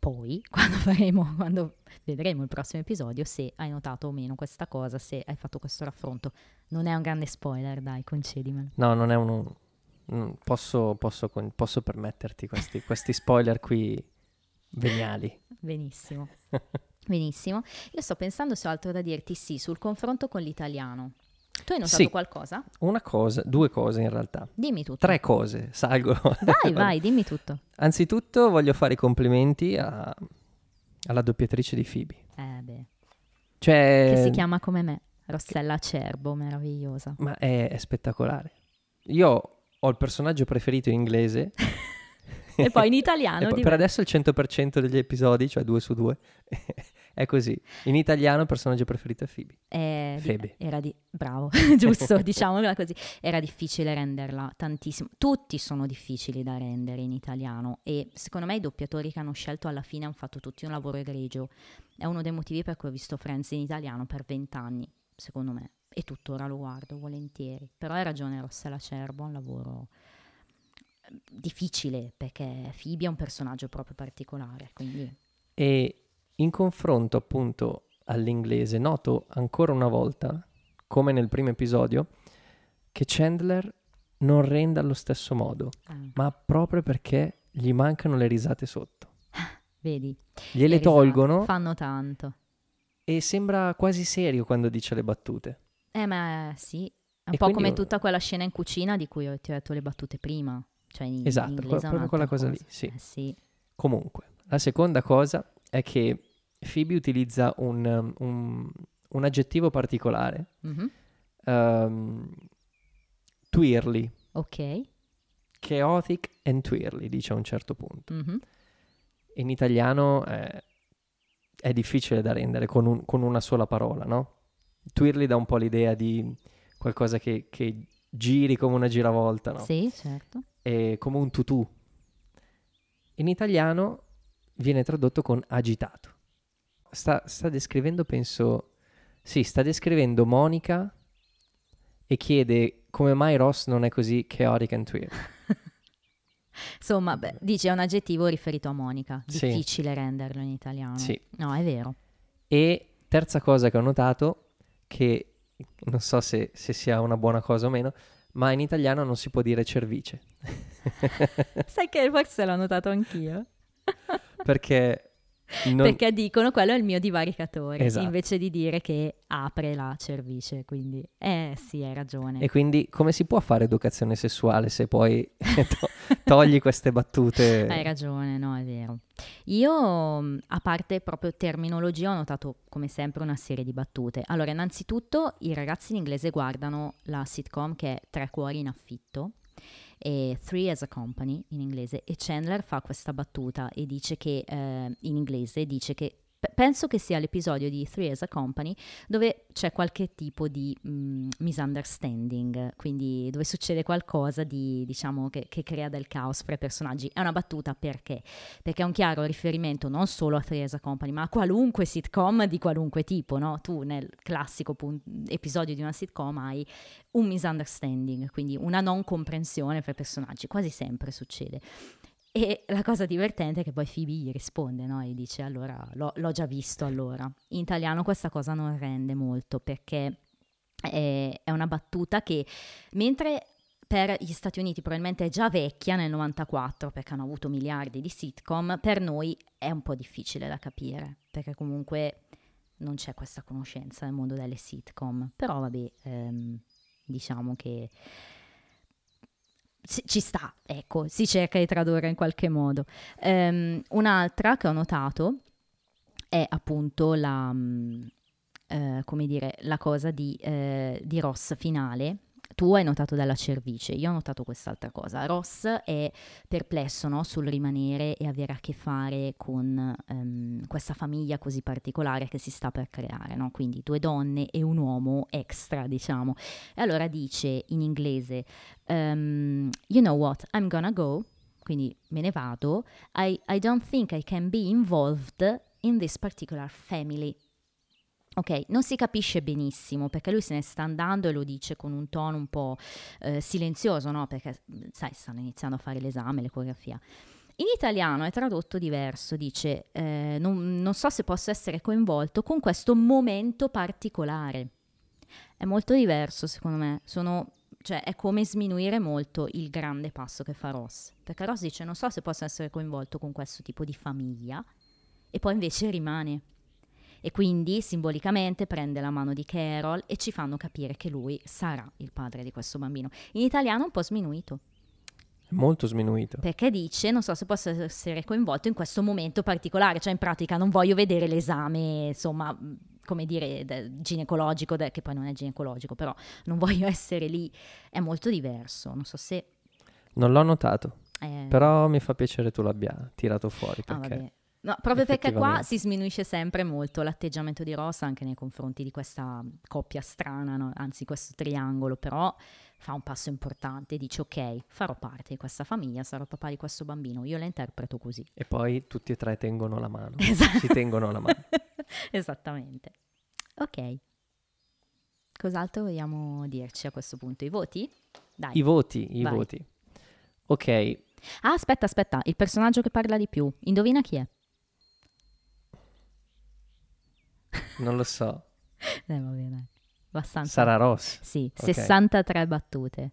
poi, [LAUGHS] quando, faremo, quando vedremo il prossimo episodio, se hai notato o meno questa cosa, se hai fatto questo raffronto. Non è un grande spoiler, dai, concedimelo. No, non è uno, Mm, posso, posso, posso, permetterti questi, questi spoiler qui veniali. Benissimo. Benissimo. Io sto pensando se ho altro da dirti, sì, sul confronto con l'italiano. Tu hai notato sì, qualcosa? Una cosa, due cose in realtà. Dimmi tutto. Tre cose, salgo. Vai, [LAUGHS] vai, dimmi tutto. Anzitutto voglio fare i complimenti a, alla doppiatrice di Phoebe. Eh beh. Cioè... Che si chiama come me, Rossella Acerbo, meravigliosa. Ma è, è spettacolare. Io ho il personaggio preferito in inglese. [LAUGHS] e poi in italiano. [LAUGHS] poi, per adesso il 100% degli episodi, cioè due su due, [LAUGHS] è così. In italiano il personaggio preferito è Phoebe. Eh, Phoebe. Era di... Bravo, giusto, diciamola così. Era difficile renderla tantissimo. Tutti sono difficili da rendere in italiano e secondo me i doppiatori che hanno scelto alla fine hanno fatto tutti un lavoro egregio. È uno dei motivi per cui ho visto Friends in italiano per vent'anni, secondo me e tuttora lo guardo volentieri. Però hai ragione Rossella Cerbo, è un lavoro ehm, difficile perché Phoebe è un personaggio proprio particolare. Quindi... E in confronto appunto all'inglese noto ancora una volta, come nel primo episodio, che Chandler non rende allo stesso modo, ah. ma proprio perché gli mancano le risate sotto. [LAUGHS] Vedi? Gliele tolgono. Fanno tanto. E sembra quasi serio quando dice le battute. Eh, ma sì, è un e po' come tutta quella scena in cucina di cui ti ho detto le battute prima. Cioè in, esatto, in quella, proprio quella cosa, cosa, lì, sì. Eh, sì. Comunque, la seconda cosa è che Phoebe utilizza un, un, un aggettivo particolare. Mm-hmm. Um, twirly. Ok. Chaotic and twirly, dice a un certo punto. Mm-hmm. In italiano è è difficile da rendere con, un- con una sola parola, no? Twirly dà un po' l'idea di qualcosa che, che giri come una giravolta, no? Sì, certo. È come un tutù. In italiano viene tradotto con agitato. Sta, sta descrivendo, penso, sì, sta descrivendo Monica e chiede come mai Ross non è così chaotic and twirly. [LAUGHS] Insomma, beh, dice è un aggettivo riferito a Monica. Sì. Difficile renderlo in italiano. Sì. No, è vero. E terza cosa che ho notato, che non so se, se sia una buona cosa o meno, ma in italiano non si può dire cervice. Sai che forse l'ho notato anch'io. [LAUGHS] Perché non- Perché dicono quello è il mio divaricatore, Esatto. invece di dire che apre la cervice. Quindi, eh sì, hai ragione. E quindi come si può fare educazione sessuale se poi [LAUGHS] to- togli queste battute? Hai ragione, no, è vero. Io, mh, a parte proprio terminologia, ho notato come sempre una serie di battute. Allora, innanzitutto, i ragazzi in inglese guardano la sitcom che è Tre cuori in affitto e Three as a Company in inglese e Chandler fa questa battuta e dice che eh, in inglese dice che penso che sia l'episodio di Three as a Company dove c'è qualche tipo di mh, misunderstanding, quindi dove succede qualcosa di diciamo che, che crea del caos fra i personaggi. È una battuta perché? Perché è un chiaro riferimento non solo a Three as a Company, ma a qualunque sitcom di qualunque tipo, no? Tu nel classico pun- episodio di una sitcom hai un misunderstanding, quindi una non comprensione fra i personaggi, quasi sempre succede. E la cosa divertente è che poi Phoebe gli risponde, no? E dice, allora, l'ho, l'ho già visto allora. In italiano questa cosa non rende molto perché è, è una battuta che, mentre per gli Stati Uniti probabilmente è già vecchia nel 94 perché hanno avuto miliardi di sitcom, per noi è un po' difficile da capire perché comunque non c'è questa conoscenza nel mondo delle sitcom. Però vabbè, ehm, diciamo che ci sta, ecco, si cerca di tradurre in qualche modo. Ehm, un'altra che ho notato è appunto la, mm, eh, come dire, la cosa di, eh, di Ross finale. Tu hai notato dalla cervice, io ho notato quest'altra cosa. Ross è perplesso no, sul rimanere e avere a che fare con ehm, questa famiglia così particolare che si sta per creare, no? quindi due donne e un uomo extra, diciamo. E allora dice in inglese, ehm, you know what, I'm gonna go, quindi me ne vado, I, I don't think I can be involved in this particular family. Ok, non si capisce benissimo perché lui se ne sta andando e lo dice con un tono un po' eh, silenzioso, no? Perché, sai, stanno iniziando a fare l'esame, l'ecografia. In italiano è tradotto diverso, dice eh, non, non so se posso essere coinvolto con questo momento particolare. È molto diverso secondo me, sono, cioè, è come sminuire molto il grande passo che fa Ross. Perché Ross dice non so se posso essere coinvolto con questo tipo di famiglia e poi invece rimane. E quindi simbolicamente prende la mano di Carol e ci fanno capire che lui sarà il padre di questo bambino. In italiano un po' sminuito, molto sminuito. perché dice non so se posso essere coinvolto in questo momento particolare, cioè in pratica non voglio vedere l'esame, insomma, come dire, de- ginecologico, de- che poi non è ginecologico, però non voglio [LAUGHS] essere lì, è molto diverso, non so se... Non l'ho notato, eh, però mi fa piacere tu l'abbia tirato fuori ah, perché vabbè. No, proprio perché qua si sminuisce sempre molto l'atteggiamento di Ross anche nei confronti di questa coppia strana, no? anzi questo triangolo, però fa un passo importante, dice ok, farò parte di questa famiglia, sarò papà di questo bambino, io la interpreto così. E poi tutti e tre tengono la mano. [LAUGHS] Esatto. Si tengono la mano. [LAUGHS] Esattamente. Ok. Cos'altro vogliamo dirci a questo punto? I voti? Dai. I voti, i Vai. voti. Ok, ah, aspetta, aspetta, il personaggio che parla di più. Indovina chi è? Non lo so. Eh, va bene. Abbastanza. Sarà Ross. Sì, Ok. 63 battute.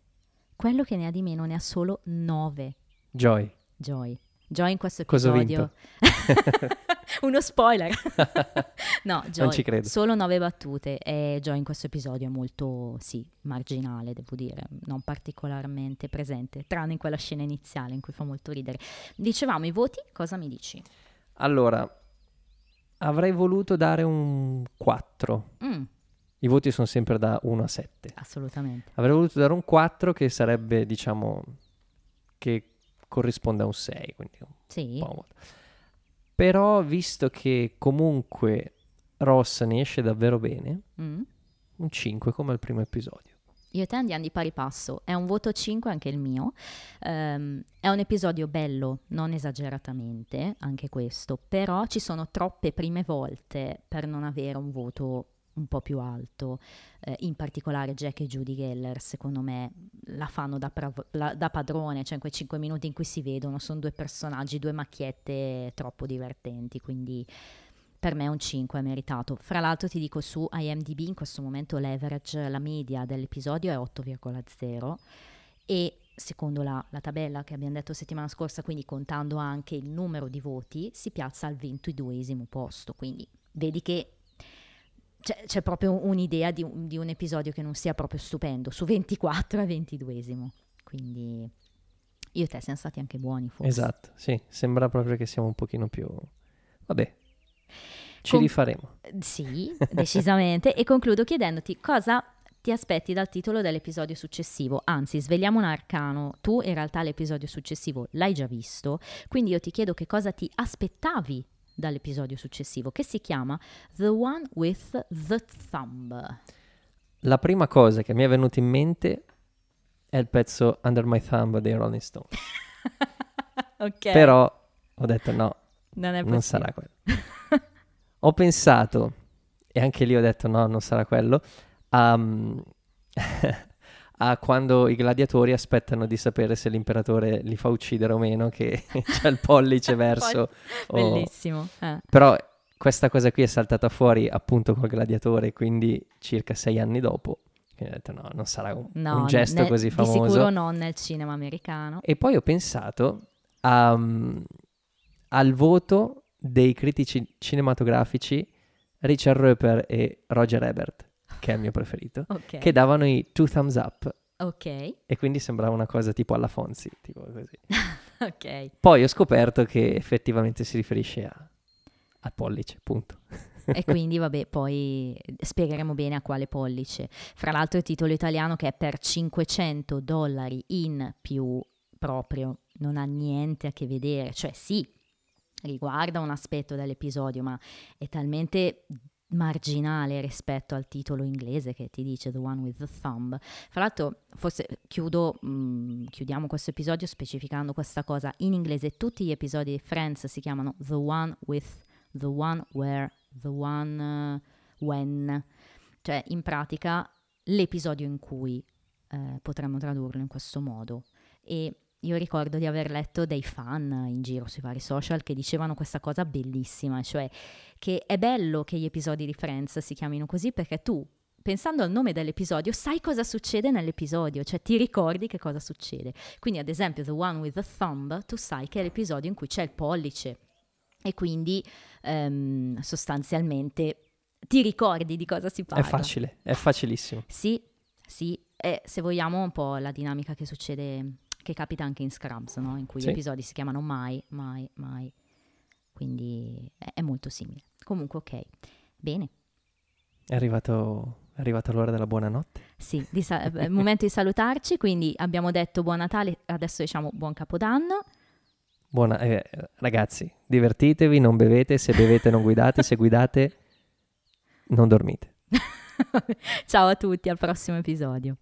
Quello che ne ha di meno ne ha solo 9. Joy. Joy. Joy in questo episodio. [LAUGHS] Uno spoiler. [LAUGHS] no, Joy. ci credo. Solo 9 battute e Joy in questo episodio è molto, sì, marginale, devo dire, non particolarmente presente, tranne in quella scena iniziale in cui fa molto ridere. Dicevamo i voti, cosa mi dici? Allora, avrei voluto dare un 4. Mm, I voti sono sempre da 1 a 7. assolutamente. Avrei voluto dare un 4 che sarebbe, diciamo, che corrisponde a un 6, quindi un Sì. po'. Però visto che comunque Ross ne esce davvero bene, Mm? un 5 come al primo episodio. Io e te andiamo di pari passo, è un voto 5 anche il mio, Ehm, è un episodio bello, non esageratamente, anche questo, però ci sono troppe prime volte per non avere un voto un po' più alto, Eh, in particolare Jack e Judy Geller secondo me la fanno da, prav- la- da padrone, cioè in quei 5 minuti in cui si vedono sono due personaggi, due macchiette troppo divertenti, quindi per me un 5 è meritato. Fra l'altro ti dico su IMDb in questo momento l'average, la media dell'episodio è 8,0 e secondo la, la tabella che abbiamo detto settimana scorsa, quindi contando anche il numero di voti, si piazza al 22esimo posto. Quindi vedi che c'è, c'è proprio un'idea di di un episodio che non sia proprio stupendo, su 24 a 22esimo. Quindi io e te siamo stati anche buoni forse. Esatto, sì, sembra proprio che siamo un pochino più... Vabbè, ci Com- rifaremo. Sì, [LAUGHS] decisamente. e concludo chiedendoti cosa ti aspetti dal titolo dell'episodio successivo. Anzi, svegliamo un arcano. Tu in realtà l'episodio successivo l'hai già visto, quindi io ti chiedo che cosa ti aspettavi dall'episodio successivo, che si chiama The One with the Thumb. La prima cosa che mi è venuta in mente è il pezzo Under My Thumb dei Rolling Stone. [LAUGHS] ok. Però ho detto no, non è non possibile. sarà quello. ho pensato, e anche lì ho detto no, non sarà quello, a, [LAUGHS] a quando i gladiatori aspettano di sapere se l'imperatore li fa uccidere o meno, che [LAUGHS] c'è il pollice [LAUGHS] verso... o- Bellissimo. eh. Però questa cosa qui è saltata fuori appunto col gladiatore, quindi circa sei anni dopo. Quindi ho detto no, non sarà un, No, un gesto ne- così Di sicuro famoso. non nel cinema americano. E poi ho pensato a, mm, al voto dei critici cinematografici Richard Roeper e Roger Ebert, che è il mio preferito, [LAUGHS] Ok. che davano i two thumbs up Ok. e quindi sembrava una cosa tipo alla Fonzi, tipo così. [LAUGHS] ok. Poi ho scoperto che effettivamente si riferisce a, al pollice, punto. E [LAUGHS] quindi, vabbè, poi spiegheremo bene a quale pollice. Fra l'altro il titolo italiano che è per 500 dollari in più proprio non ha niente a che vedere. Cioè sì, riguarda un aspetto dell'episodio, ma è talmente marginale rispetto al titolo inglese che ti dice The One with the Thumb. Fra l'altro, forse chiudo, mm, chiudiamo questo episodio specificando questa cosa. In inglese tutti gli episodi di Friends si chiamano The One with The One Where, The One eh, When. Cioè, in pratica, l'episodio in cui eh, potremmo tradurlo in questo modo. E io ricordo di aver letto dei fan in giro sui vari social che dicevano questa cosa bellissima, cioè che è bello che gli episodi di Friends si chiamino così perché tu, pensando al nome dell'episodio, sai cosa succede nell'episodio, cioè ti ricordi che cosa succede. Quindi, ad esempio, The One with the Thumb, tu sai che è l'episodio in cui c'è il pollice e quindi ehm, sostanzialmente ti ricordi di cosa si parla. È facile, è facilissimo. Sì, sì, e se vogliamo un po' la dinamica che succede, che capita anche in Scrubs, no? in cui Sì. gli episodi si chiamano mai, mai, mai. Quindi è, molto simile. Comunque, ok. Bene, È arrivato, è arrivata l'ora della buonanotte. sì, sa- [LAUGHS] è il momento di salutarci, quindi abbiamo detto buon Natale, adesso diciamo buon Capodanno. Buona, eh, ragazzi, divertitevi, non bevete, se bevete non guidate, se guidate non dormite. [LAUGHS] Ciao a tutti, al prossimo episodio.